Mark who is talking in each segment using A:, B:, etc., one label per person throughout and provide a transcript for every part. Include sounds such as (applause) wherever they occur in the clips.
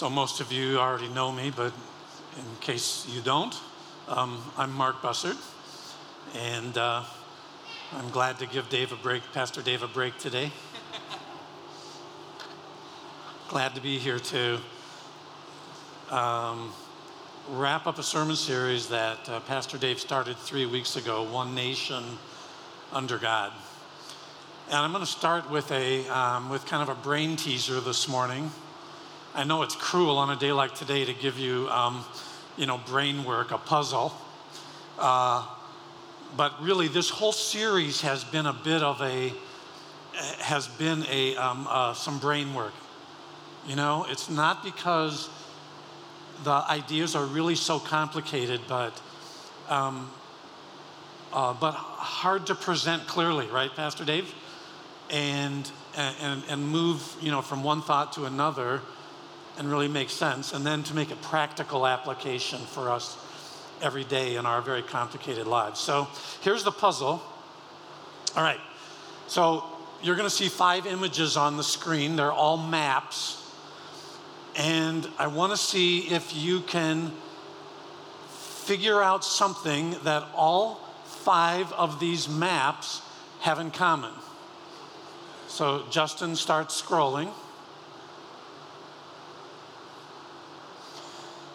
A: So most of you already know me, but in case you don't, um, I'm Mark Bussard, and uh, I'm glad to give Dave a break, Pastor Dave a break today. (laughs) glad to be here to um, wrap up a sermon series that uh, Pastor Dave started three weeks ago, One Nation Under God. And I'm going to start with a um, with kind of a brain teaser this morning. I know it's cruel on a day like today to give you, um, you know, brain work, a puzzle. Uh, but really, this whole series has been a bit of a, has been a, um, uh, some brain work. You know, it's not because the ideas are really so complicated, but, um, uh, but hard to present clearly, right, Pastor Dave? And, and, and move, you know, from one thought to another and really make sense, and then to make a practical application for us every day in our very complicated lives. So here's the puzzle. All right, so you're going to see five images on the screen, they're all maps. And I want to see if you can figure out something that all five of these maps have in common. So Justin starts scrolling.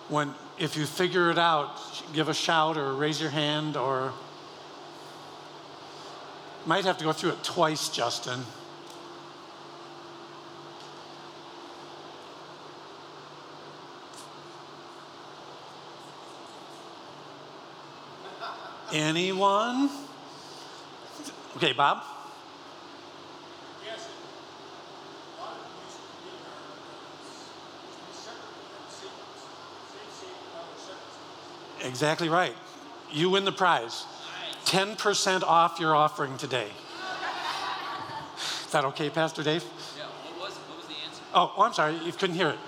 A: When if you figure it out, give a shout or raise your hand or might have to go through it twice, Justin. Anyone? Okay, Bob? Exactly right. You win the prize. 10% off your offering today. Is that okay, Pastor Dave?
B: Yeah, what was, what was the answer?
A: Oh, oh, I'm sorry, you couldn't hear it.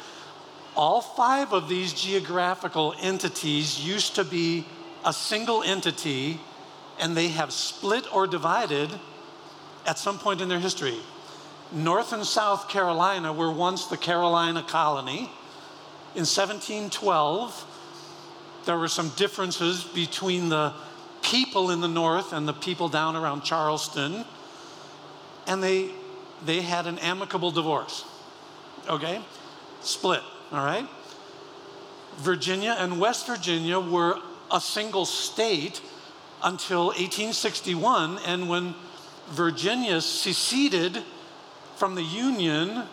A: All five of these geographical entities used to be a single entity, and they have split or divided at some point in their history. North and South Carolina were once the Carolina colony. In 1712, there were some differences between the people in the north and the people down around Charleston, and they, they had an amicable divorce. Okay? Split, all right? Virginia and West Virginia were a single state until 1861, and when Virginia seceded from the Union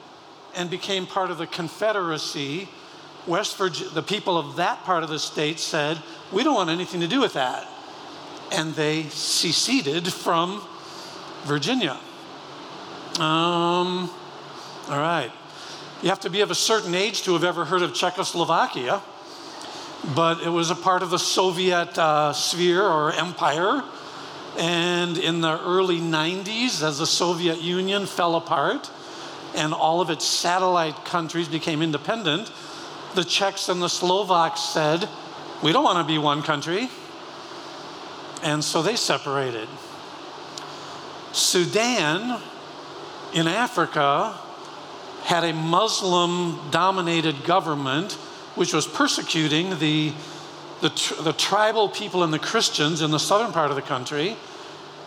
A: and became part of the Confederacy, West Virginia, the people of that part of the state said, We don't want anything to do with that. And they seceded from Virginia. Um, all right. You have to be of a certain age to have ever heard of Czechoslovakia, but it was a part of the Soviet uh, sphere or empire. And in the early 90s, as the Soviet Union fell apart and all of its satellite countries became independent, the Czechs and the Slovaks said, We don't want to be one country. And so they separated. Sudan in Africa had a Muslim dominated government which was persecuting the, the, the, tribal people and the Christians in the southern part of the country.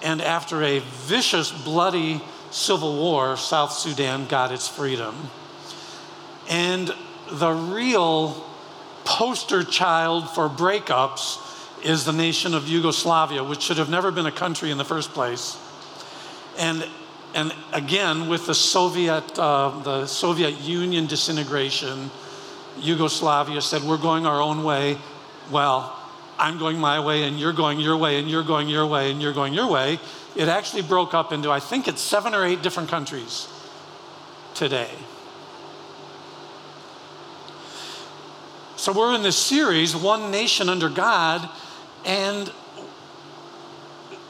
A: And after a vicious, bloody civil war, South Sudan got its freedom. And the real poster child for breakups is the nation of Yugoslavia, which should have never been a country in the first place. And, and again, with the Soviet, uh, the Soviet Union disintegration, Yugoslavia said, We're going our own way. Well, I'm going my way, and you're going your way, and you're going your way, and you're going your way. It actually broke up into, I think it's seven or eight different countries today. So we're in this series, One Nation Under God, and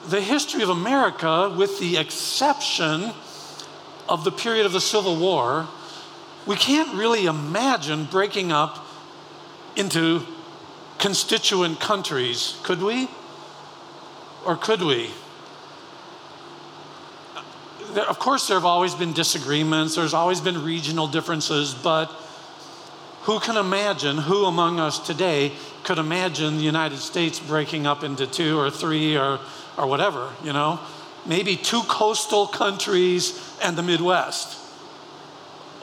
A: the history of America, with the exception of the period of the Civil War, we can't really imagine breaking up into constituent countries, could we? Or could we? Of course, there have always been disagreements, there's always been regional differences, but who can imagine, who among us today could imagine the United States breaking up into two or three or, or whatever, you know? Maybe two coastal countries and the Midwest.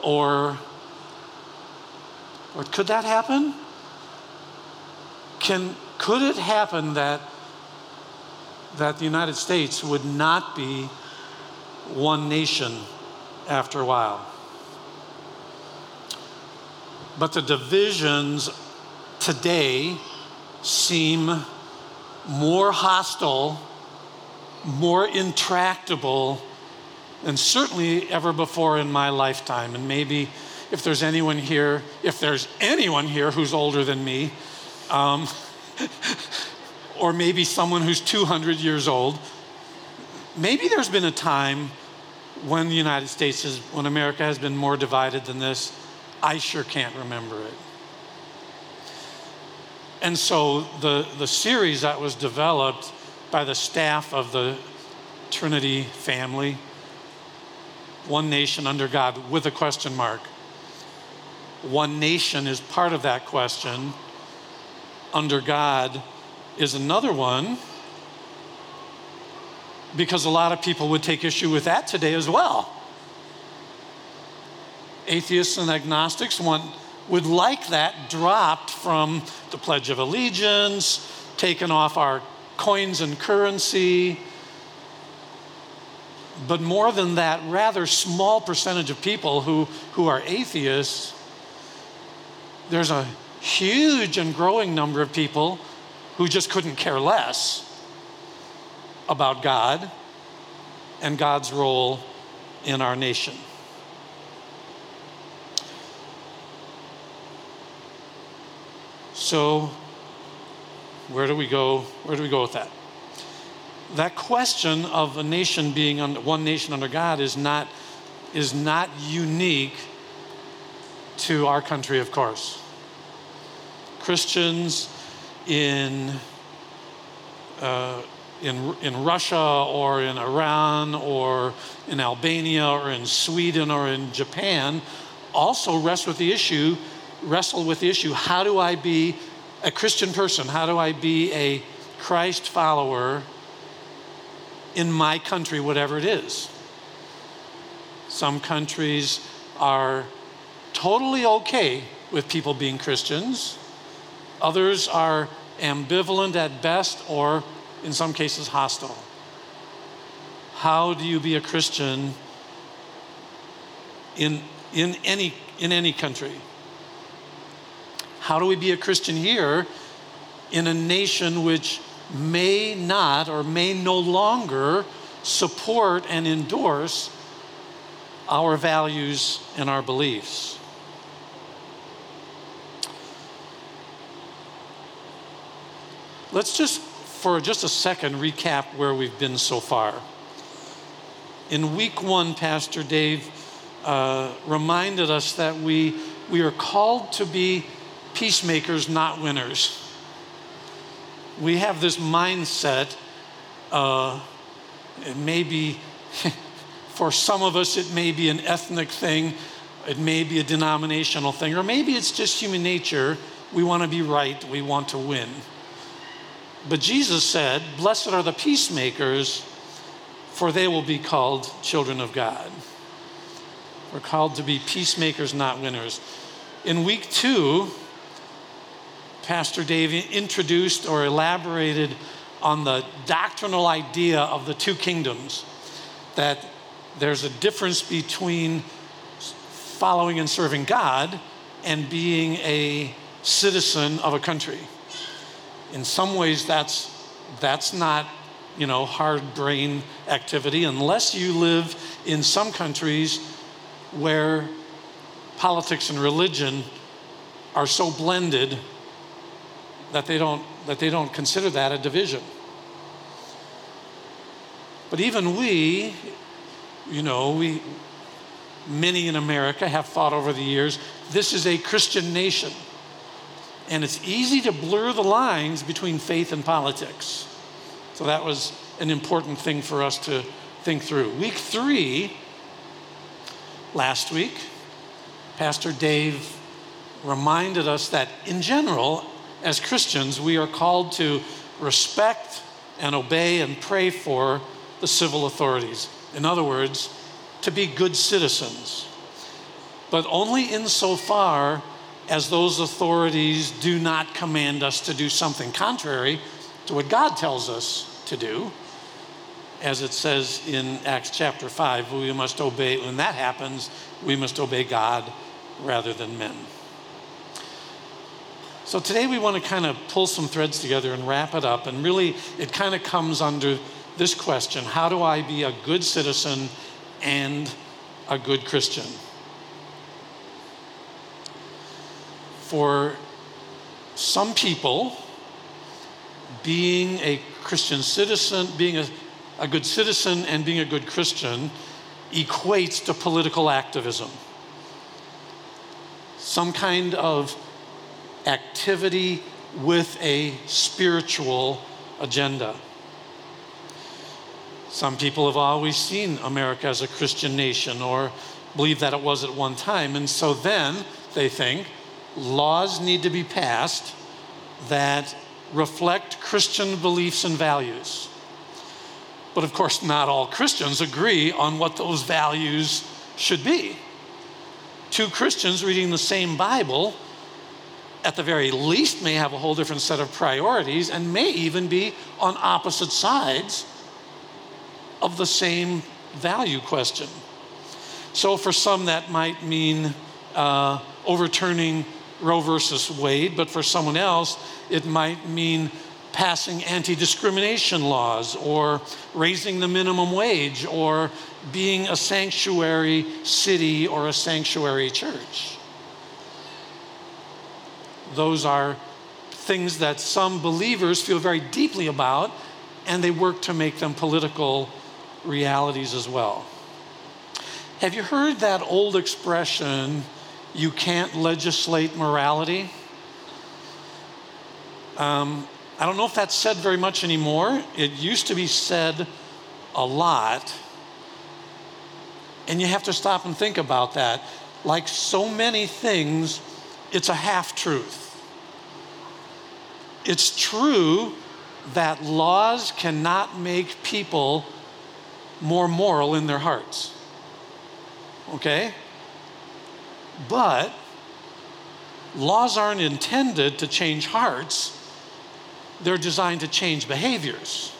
A: Or, or could that happen? Can, could it happen that, that the United States would not be one nation after a while? But the divisions today seem more hostile, more intractable than certainly ever before in my lifetime. And maybe if there's anyone here, if there's anyone here who's older than me, um, (laughs) or maybe someone who's 200 years old. Maybe there's been a time when the United States is, when America has been more divided than this. I sure can't remember it. And so the, the series that was developed by the staff of the Trinity family, One Nation Under God, with a question mark. One nation is part of that question under God is another one because a lot of people would take issue with that today as well. Atheists and agnostics want, would like that dropped from the Pledge of Allegiance, taken off our coins and currency. But more than that, rather small percentage of people who, who are atheists, there's a huge and growing number of people who just couldn't care less about God and God's role in our nation. So, where do we go? Where do we go with that? That question of a nation being one nation under God is not, is not unique to our country, of course. Christians in, uh, in, in Russia or in Iran or in Albania or in Sweden or in Japan also wrestle with the issue, wrestle with the issue, how do I be a Christian person? How do I be a Christ follower in my country, whatever it is? Some countries are totally okay with people being Christians. Others are ambivalent at best or, in some cases, hostile. How do you be a Christian in, in, any, in any country? How do we be a Christian here in a nation which may not or may no longer support and endorse our values and our beliefs? Let's just, for just a second, recap where we've been so far. In week one, Pastor Dave uh, reminded us that we, we are called to be peacemakers, not winners. We have this mindset, uh, it may be, (laughs) for some of us, it may be an ethnic thing, it may be a denominational thing, or maybe it's just human nature. We want to be right, we want to win. But Jesus said, Blessed are the peacemakers, for they will be called children of God. We're called to be peacemakers, not winners. In week two, Pastor Dave introduced or elaborated on the doctrinal idea of the two kingdoms that there's a difference between following and serving God and being a citizen of a country. In some ways that's that's not you know hard brain activity unless you live in some countries where politics and religion are so blended that they don't, that they don't consider that a division. But even we, you know, we, many in America have thought over the years this is a Christian nation. And it's easy to blur the lines between faith and politics. So that was an important thing for us to think through. Week three, last week, Pastor Dave reminded us that in general, as Christians, we are called to respect and obey and pray for the civil authorities. In other words, to be good citizens. But only insofar as those authorities do not command us to do something contrary to what God tells us to do. As it says in Acts chapter 5, we must obey, when that happens, we must obey God rather than men. So today we want to kind of pull some threads together and wrap it up. And really, it kind of comes under this question How do I be a good citizen and a good Christian? For some people, being a Christian citizen, being a, a good citizen and being a good Christian equates to political activism. Some kind of activity with a spiritual agenda. Some people have always seen America as a Christian nation or believe that it was at one time. And so then they think laws need to be passed that reflect Christian beliefs and values. But of course, not all Christians agree on what those values should be. Two Christians reading the same Bible, at the very least, may have a whole different set of priorities and may even be on opposite sides of the same value question. So, for some, that might mean uh, overturning Roe versus Wade, but for someone else, it might mean passing anti discrimination laws or raising the minimum wage or being a sanctuary city or a sanctuary church. Those are things that some believers feel very deeply about, and they work to make them political realities as well. Have you heard that old expression, you can't legislate morality? Um, I don't know if that's said very much anymore. It used to be said a lot. And you have to stop and think about that. Like so many things, it's a half truth. It's true that laws cannot make people more moral in their hearts. Okay? But laws aren't intended to change hearts, they're designed to change behaviors.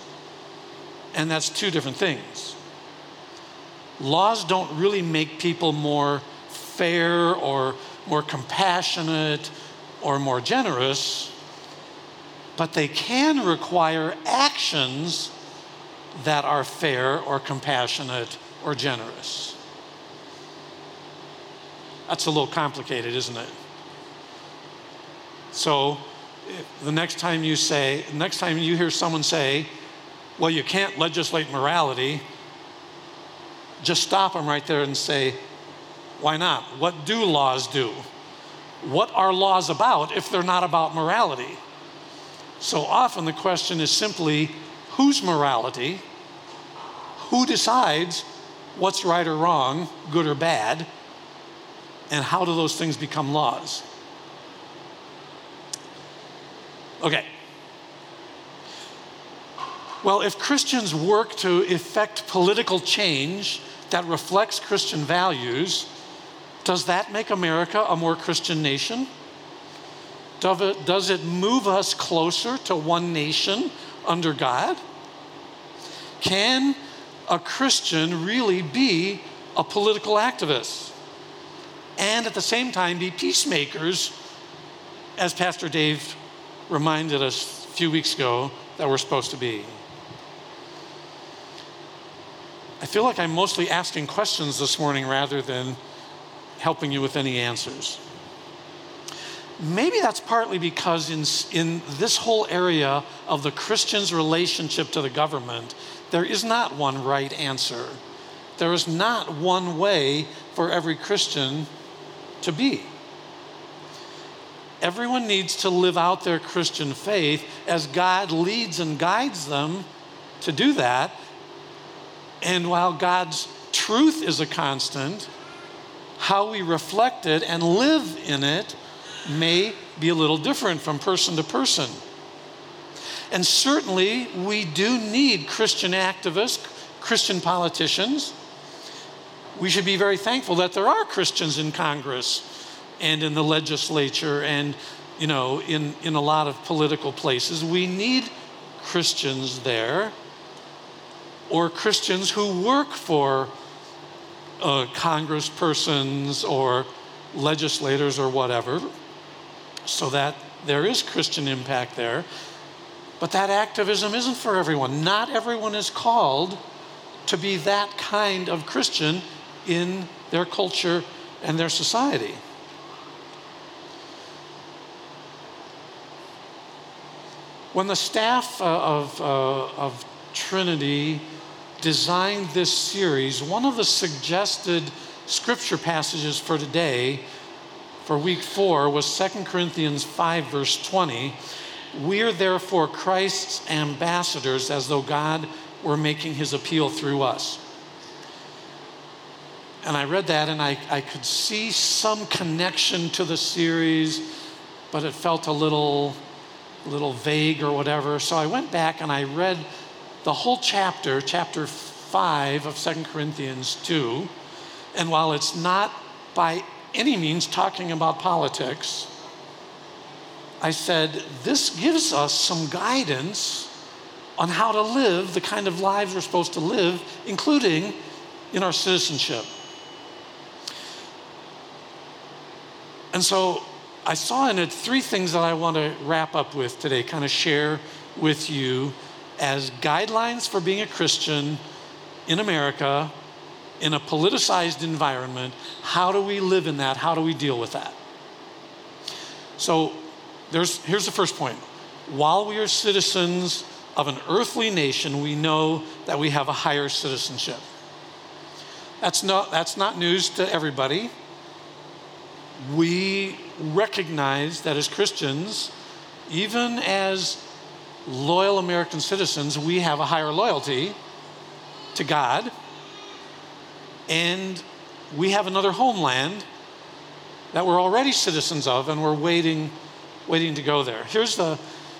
A: And that's two different things. Laws don't really make people more fair or more compassionate or more generous, but they can require actions that are fair or compassionate or generous. That's a little complicated, isn't it? So, the next time you say, the next time you hear someone say, well, you can't legislate morality, just stop them right there and say, why not? What do laws do? What are laws about if they're not about morality? So often the question is simply, whose morality, who decides what's right or wrong, good or bad, and how do those things become laws? Okay. Well, if Christians work to effect political change that reflects Christian values, does that make America a more Christian nation? Does it move us closer to one nation under God? Can a Christian really be a political activist and at the same time be peacemakers, as Pastor Dave reminded us a few weeks ago that we're supposed to be? I feel like I'm mostly asking questions this morning rather than helping you with any answers. Maybe that's partly because in, in this whole area of the Christian's relationship to the government, there is not one right answer. There is not one way for every Christian to be. Everyone needs to live out their Christian faith as God leads and guides them to do that. And while God's truth is a constant, how we reflect it and live in it may be a little different from person to person. And certainly, we do need Christian activists, Christian politicians. We should be very thankful that there are Christians in Congress and in the legislature and, you know, in, in a lot of political places. We need Christians there or Christians who work for uh, congresspersons or legislators or whatever, so that there is Christian impact there. But that activism isn't for everyone. Not everyone is called to be that kind of Christian in their culture and their society. When the staff uh, of, uh, of Trinity designed this series, one of the suggested scripture passages for today, for week four, was 2 Corinthians 5, verse 20. We are therefore Christ's ambassadors as though God were making his appeal through us. And I read that and I, I could see some connection to the series, but it felt a little little vague or whatever. So I went back and I read the whole chapter, chapter 5 of Second Corinthians 2. And while it's not by any means talking about politics, I said, this gives us some guidance on how to live the kind of lives we're supposed to live, including in our citizenship. And so I saw in it three things that I want to wrap up with today, kind of share with you as guidelines for being a Christian in America in a politicized environment. How do we live in that? How do we deal with that? So there's, here's the first point. While we are citizens of an earthly nation, we know that we have a higher citizenship. That's not, that's not news to everybody we recognize that as Christians, even as loyal American citizens, we have a higher loyalty to God, and we have another homeland that we're already citizens of, and we're waiting, waiting to go there. Here's the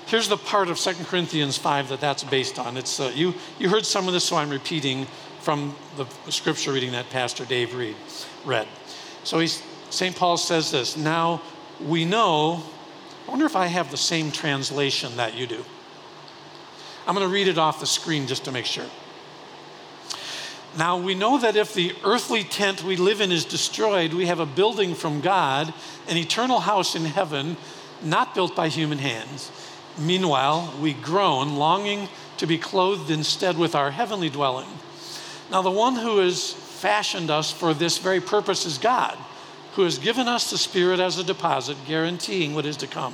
A: here's the part of 2 Corinthians 5 that that's based on. It's uh, you you heard some of this, so I'm repeating from the scripture reading that Pastor Dave read, read. So St. Paul says this Now we know, I wonder if I have the same translation that you do. I'm going to read it off the screen just to make sure. Now we know that if the earthly tent we live in is destroyed, we have a building from God, an eternal house in heaven, not built by human hands. Meanwhile, we groan, longing to be clothed instead with our heavenly dwelling. Now, the one who has fashioned us for this very purpose is God who has given us the Spirit as a deposit, guaranteeing what is to come.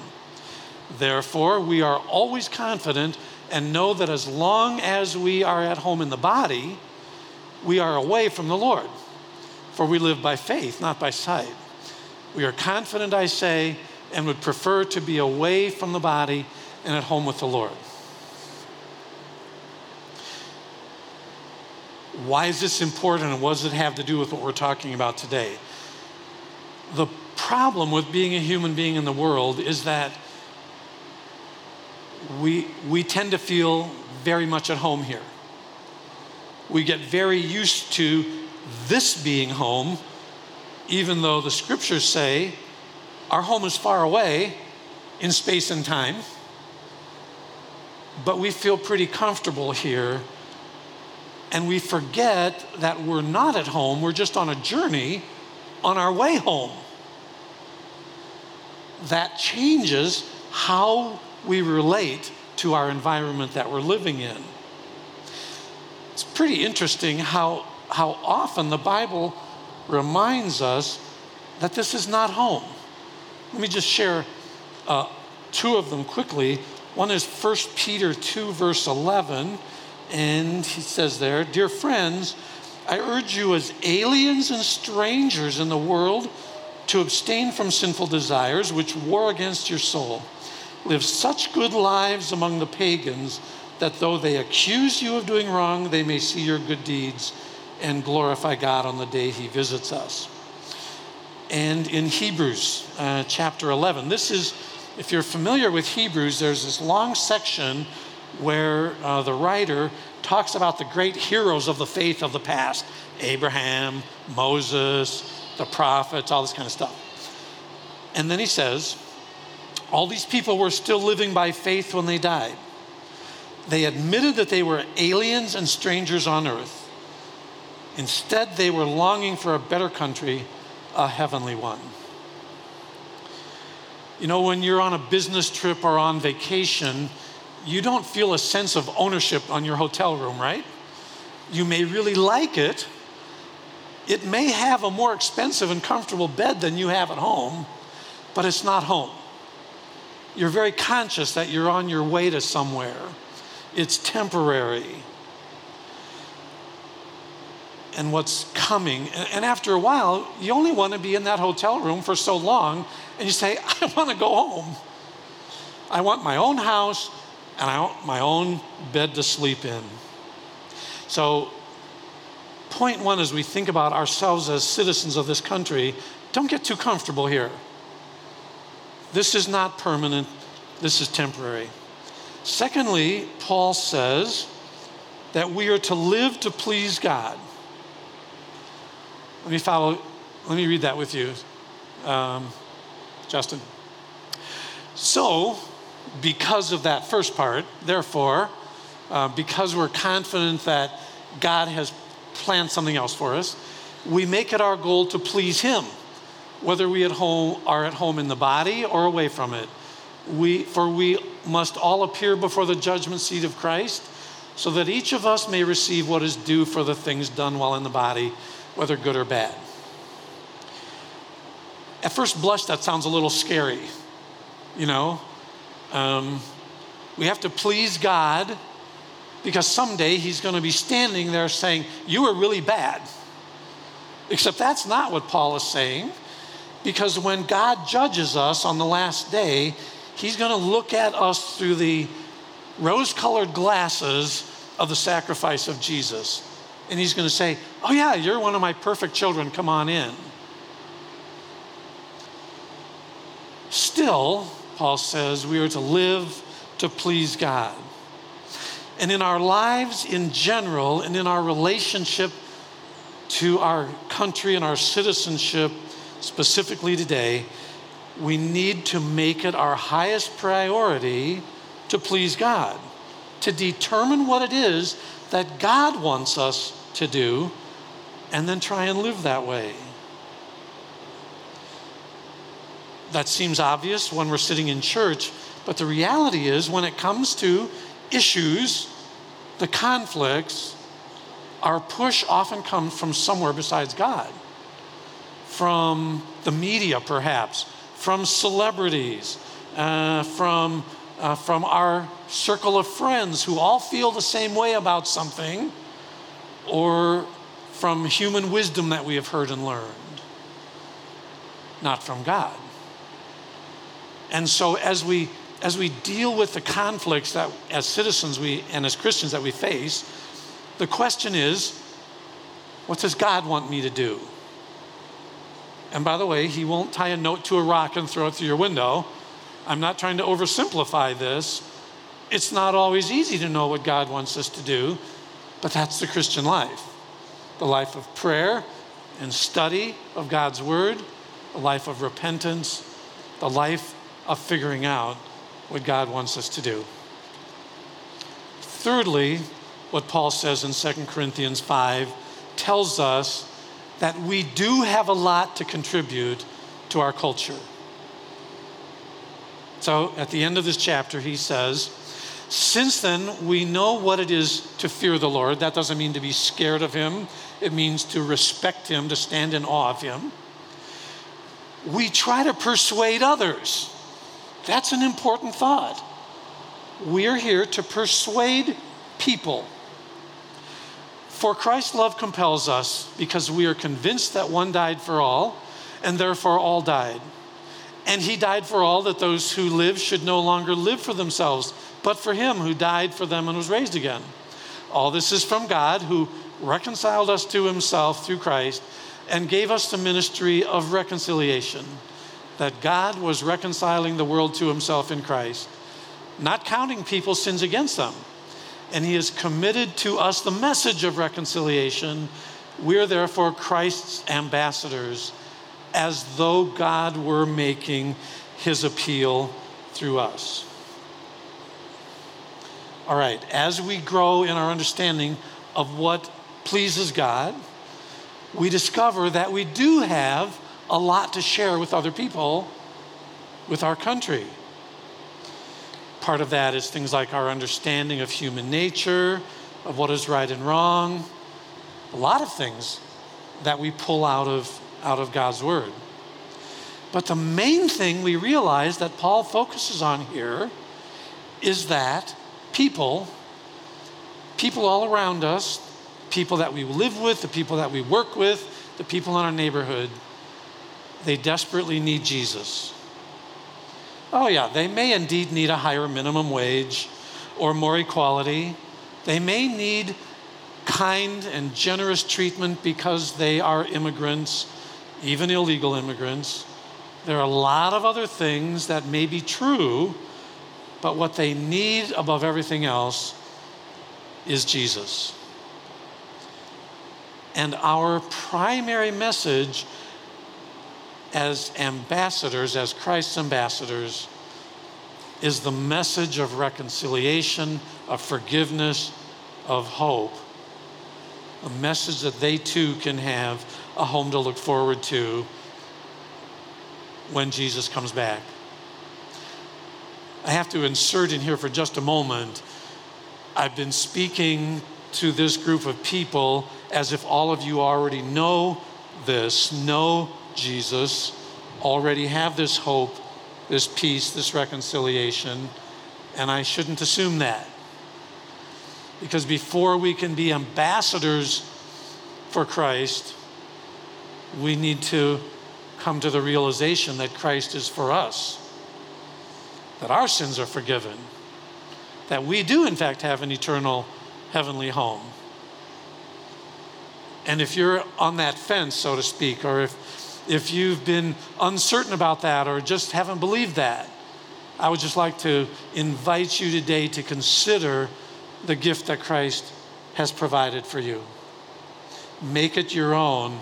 A: Therefore, we are always confident and know that as long as we are at home in the body, we are away from the Lord. For we live by faith, not by sight. We are confident, I say, and would prefer to be away from the body and at home with the Lord. Why is this important and what does it have to do with what we're talking about today? the problem with being a human being in the world is that we, we tend to feel very much at home here. We get very used to this being home, even though the scriptures say our home is far away in space and time. But we feel pretty comfortable here, and we forget that we're not at home, we're just on a journey on our way home. That changes how we relate to our environment that we're living in. It's pretty interesting how, how often the Bible reminds us that this is not home. Let me just share uh, two of them quickly. One is 1 Peter 2, verse 11. And he says there, Dear friends, I urge you as aliens and strangers in the world to abstain from sinful desires which war against your soul. Live such good lives among the pagans that though they accuse you of doing wrong, they may see your good deeds and glorify God on the day he visits us. And in Hebrews uh, chapter 11, this is, if you're familiar with Hebrews, there's this long section where uh, the writer talks about the great heroes of the faith of the past Abraham, Moses, the prophets, all this kind of stuff. And then he says, all these people were still living by faith when they died. They admitted that they were aliens and strangers on earth. Instead, they were longing for a better country, a heavenly one. You know, when you're on a business trip or on vacation, you don't feel a sense of ownership on your hotel room, right? You may really like it. It may have a more expensive and comfortable bed than you have at home, but it's not home. You're very conscious that you're on your way to somewhere. It's temporary. And what's coming. And after a while, you only want to be in that hotel room for so long, and you say, (laughs) I want to go home. I want my own house and I want my own bed to sleep in. So, point one as we think about ourselves as citizens of this country, don't get too comfortable here. This is not permanent, this is temporary. Secondly, Paul says that we are to live to please God. Let me follow, let me read that with you, um, Justin. So, because of that first part, therefore, uh, because we're confident that God has planned something else for us, we make it our goal to please Him, whether we at home are at home in the body or away from it. We, for we must all appear before the judgment seat of Christ, so that each of us may receive what is due for the things done while in the body, whether good or bad. At first blush, that sounds a little scary, you know, um, we have to please God because someday He's going to be standing there saying, You were really bad. Except that's not what Paul is saying, because when God judges us on the last day, He's going to look at us through the rose colored glasses of the sacrifice of Jesus. And He's going to say, Oh, yeah, you're one of my perfect children. Come on in. Still, Paul says we are to live to please God. And in our lives in general, and in our relationship to our country and our citizenship, specifically today, we need to make it our highest priority to please God, to determine what it is that God wants us to do, and then try and live that way. that seems obvious when we're sitting in church, but the reality is when it comes to issues, the conflicts, our push often comes from somewhere besides God. From the media, perhaps, from celebrities, uh, from, uh, from our circle of friends who all feel the same way about something, or from human wisdom that we have heard and learned, not from God. And so as we as we deal with the conflicts that as citizens we and as Christians that we face, the question is, what does God want me to do? And by the way, he won't tie a note to a rock and throw it through your window. I'm not trying to oversimplify this. It's not always easy to know what God wants us to do, but that's the Christian life the life of prayer and study of God's word, a life of repentance, the life of figuring out what God wants us to do. Thirdly, what Paul says in 2 Corinthians 5 tells us that we do have a lot to contribute to our culture. So at the end of this chapter, he says, Since then we know what it is to fear the Lord. That doesn't mean to be scared of him, it means to respect him, to stand in awe of him. we try to persuade others. That's an important thought. We are here to persuade people. For Christ's love compels us because we are convinced that one died for all, and therefore all died. And he died for all that those who live should no longer live for themselves, but for him who died for them and was raised again. All this is from God who reconciled us to himself through Christ and gave us the ministry of reconciliation. That God was reconciling the world to himself in Christ, not counting people's sins against them and he has committed to us the message of reconciliation. We're therefore Christ's ambassadors, as though God were making his appeal through us. All right, as we grow in our understanding of what pleases God, we discover that we do have a lot to share with other people, with our country. Part of that is things like our understanding of human nature, of what is right and wrong, a lot of things that we pull out of, out of God's Word. But the main thing we realize that Paul focuses on here is that people, people all around us, people that we live with, the people that we work with, the people in our neighborhood, they desperately need Jesus. Oh, yeah, they may indeed need a higher minimum wage or more equality. They may need kind and generous treatment because they are immigrants, even illegal immigrants. There are a lot of other things that may be true, but what they need above everything else is Jesus. And our primary message as ambassadors, as Christ's ambassadors, is the message of reconciliation, of forgiveness, of hope. A message that they too can have a home to look forward to when Jesus comes back. I have to insert in here for just a moment. I've been speaking to this group of people as if all of you already know this, know Jesus, already have this hope, this peace, this reconciliation, and I shouldn't assume that. Because before we can be ambassadors for Christ, we need to come to the realization that Christ is for us, that our sins are forgiven, that we do, in fact, have an eternal heavenly home. And if you're on that fence, so to speak, or if if you've been uncertain about that or just haven't believed that, I would just like to invite you today to consider the gift that Christ has provided for you. Make it your own.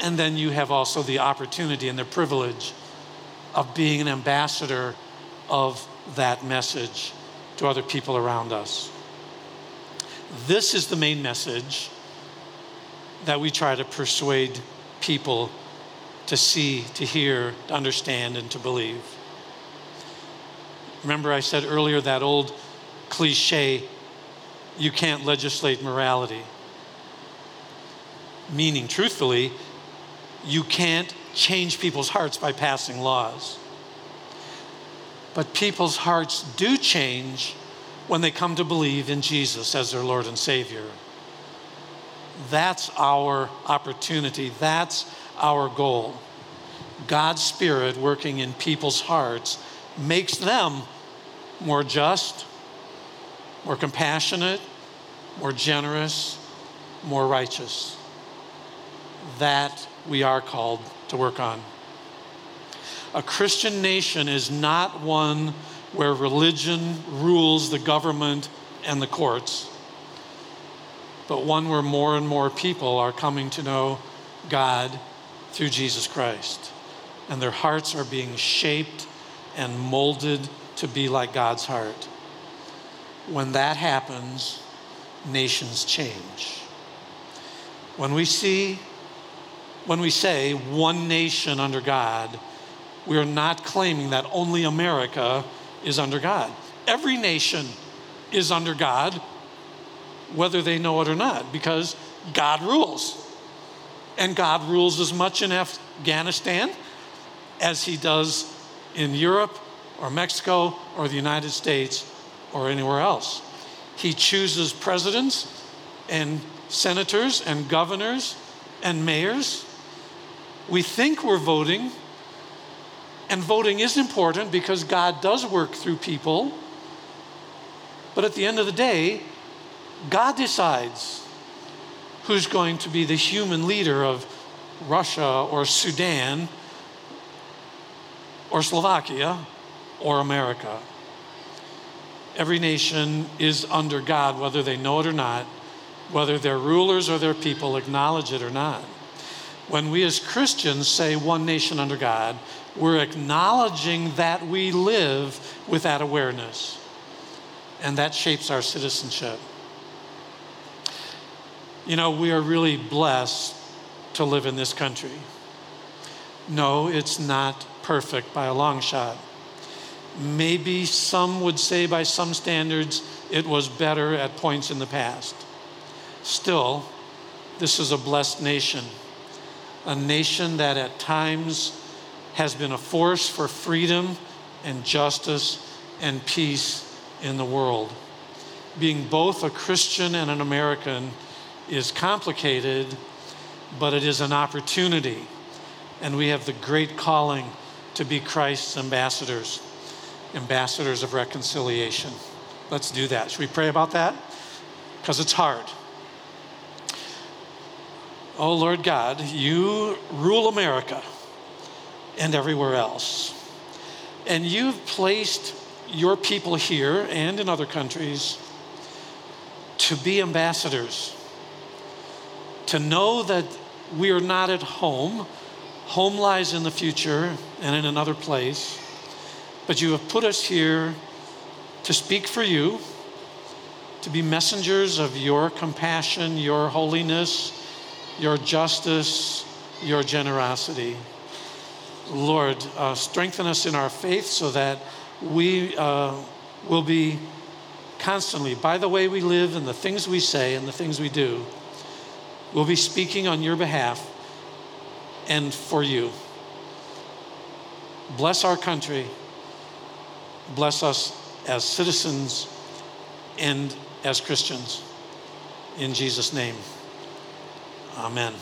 A: And then you have also the opportunity and the privilege of being an ambassador of that message to other people around us. This is the main message that we try to persuade people to see, to hear, to understand, and to believe. Remember, I said earlier that old cliche you can't legislate morality. Meaning, truthfully, you can't change people's hearts by passing laws. But people's hearts do change when they come to believe in Jesus as their Lord and Savior. That's our opportunity. That's our goal. God's Spirit working in people's hearts makes them more just, more compassionate, more generous, more righteous. That we are called to work on. A Christian nation is not one where religion rules the government and the courts but one where more and more people are coming to know God through Jesus Christ. And their hearts are being shaped and molded to be like God's heart. When that happens, nations change. When we see, when we say one nation under God, we are not claiming that only America is under God. Every nation is under God whether they know it or not, because God rules. And God rules as much in Afghanistan as he does in Europe or Mexico or the United States or anywhere else. He chooses presidents and senators and governors and mayors. We think we're voting, and voting is important because God does work through people. But at the end of the day, God decides who's going to be the human leader of Russia or Sudan or Slovakia or America. Every nation is under God, whether they know it or not, whether their rulers or their people acknowledge it or not. When we as Christians say one nation under God, we're acknowledging that we live with that awareness. And that shapes our citizenship. You know, we are really blessed to live in this country. No, it's not perfect by a long shot. Maybe some would say, by some standards, it was better at points in the past. Still, this is a blessed nation, a nation that at times has been a force for freedom and justice and peace in the world. Being both a Christian and an American is complicated, but it is an opportunity. And we have the great calling to be Christ's ambassadors, ambassadors of reconciliation. Let's do that. Should we pray about that? Because it's hard. Oh Lord God, you rule America and everywhere else. And you've placed your people here and in other countries to be ambassadors to know that we are not at home. Home lies in the future and in another place. But you have put us here to speak for you, to be messengers of your compassion, your holiness, your justice, your generosity. Lord, uh, strengthen us in our faith so that we uh, will be constantly, by the way we live and the things we say and the things we do, will be speaking on your behalf and for you. Bless our country. Bless us as citizens and as Christians. In Jesus' name, amen.